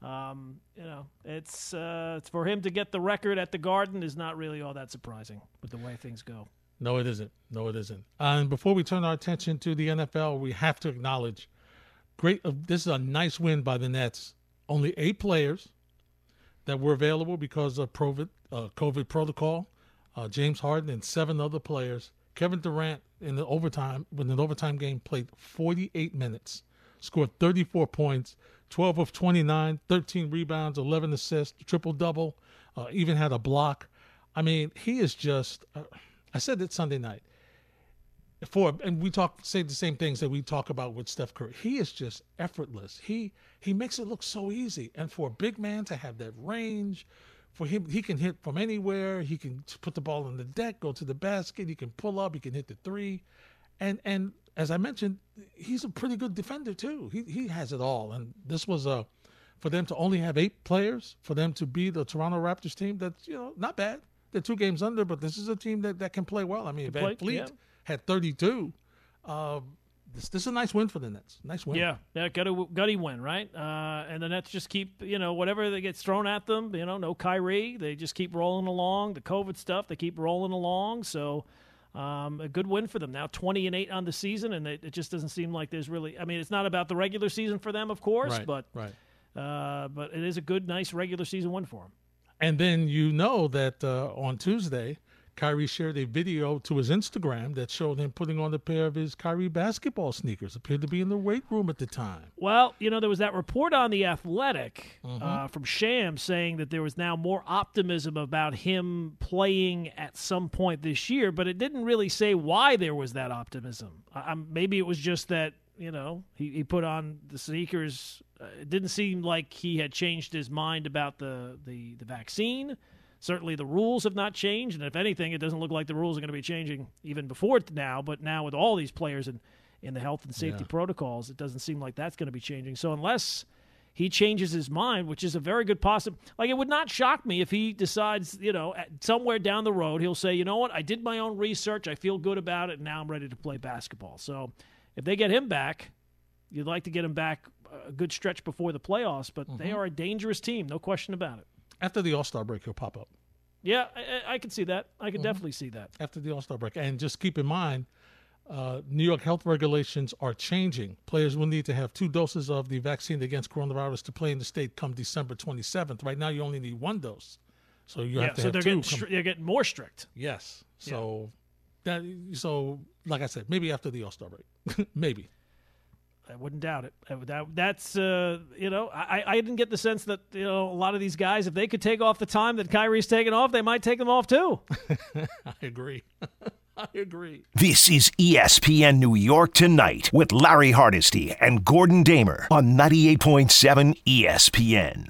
Um, you know, it's uh, it's for him to get the record at the Garden is not really all that surprising with the way things go. No, it isn't. No, it isn't. And before we turn our attention to the NFL, we have to acknowledge great. Uh, this is a nice win by the Nets. Only eight players that were available because of COVID, uh, COVID protocol. Uh, James Harden and seven other players. Kevin Durant in the overtime, with an overtime game, played 48 minutes, scored 34 points, 12 of 29, 13 rebounds, 11 assists, triple double, uh, even had a block. I mean, he is just. I said it Sunday night. For and we talk say the same things that we talk about with Steph Curry. He is just effortless. He he makes it look so easy. And for a big man to have that range, for him he can hit from anywhere. He can put the ball on the deck, go to the basket. He can pull up. He can hit the three, and and as I mentioned, he's a pretty good defender too. He he has it all. And this was a for them to only have eight players for them to be the Toronto Raptors team. That's you know not bad. They're two games under, but this is a team that, that can play well. I mean, Van play- Fleet yeah. had 32. Um, this, this is a nice win for the Nets. Nice win. Yeah, yeah, got to gutty win, right? Uh, and the Nets just keep, you know, whatever that gets thrown at them, you know, no Kyrie, they just keep rolling along. The COVID stuff, they keep rolling along. So, um, a good win for them. Now twenty and eight on the season, and it, it just doesn't seem like there's really. I mean, it's not about the regular season for them, of course, Right, but right. uh, but it is a good, nice regular season win for them. And then you know that uh, on Tuesday, Kyrie shared a video to his Instagram that showed him putting on a pair of his Kyrie basketball sneakers. Appeared to be in the weight room at the time. Well, you know, there was that report on The Athletic Mhm. uh, from Sham saying that there was now more optimism about him playing at some point this year, but it didn't really say why there was that optimism. I, I'm, maybe it was just that, you know, he, he put on the sneakers. Uh, it didn't seem like he had changed his mind about the, the, the vaccine. Certainly, the rules have not changed, and if anything, it doesn't look like the rules are going to be changing even before now. But now, with all these players in, in the health and safety Yeah. protocols, it doesn't seem like that's going to be changing. So, unless he changes his mind, which is a very good possible, like it would not shock me if he decides, you know, somewhere down the road, he'll say, you know what, I did my own research, I feel good about it, and now I'm ready to play basketball. So, if they get him back, you'd like to get him back a good stretch before the playoffs, but they Mhm. are a dangerous team, no question about it. After the All Star break, he'll pop up. Yeah, I, I- can see that. I can Mhm. definitely see that. After the All Star break. And just keep in mind, uh, New York health regulations are changing. Players will need to have two doses of the vaccine against coronavirus to play in the state come December 27th. Right now, you only need one dose. So you yeah, have to so have they're two. getting they're getting more strict. Yes. So that so like I said, maybe after the All Star break, maybe. I wouldn't doubt it. That, that's uh, you know, I, I didn't get the sense that you know a lot of these guys, if they could take off the time that Kyrie's taking off, they might take them off too. I agree. I agree. This is ESPN New York Tonight with Larry Hardesty and Gordon Damer on 98.7 ESPN.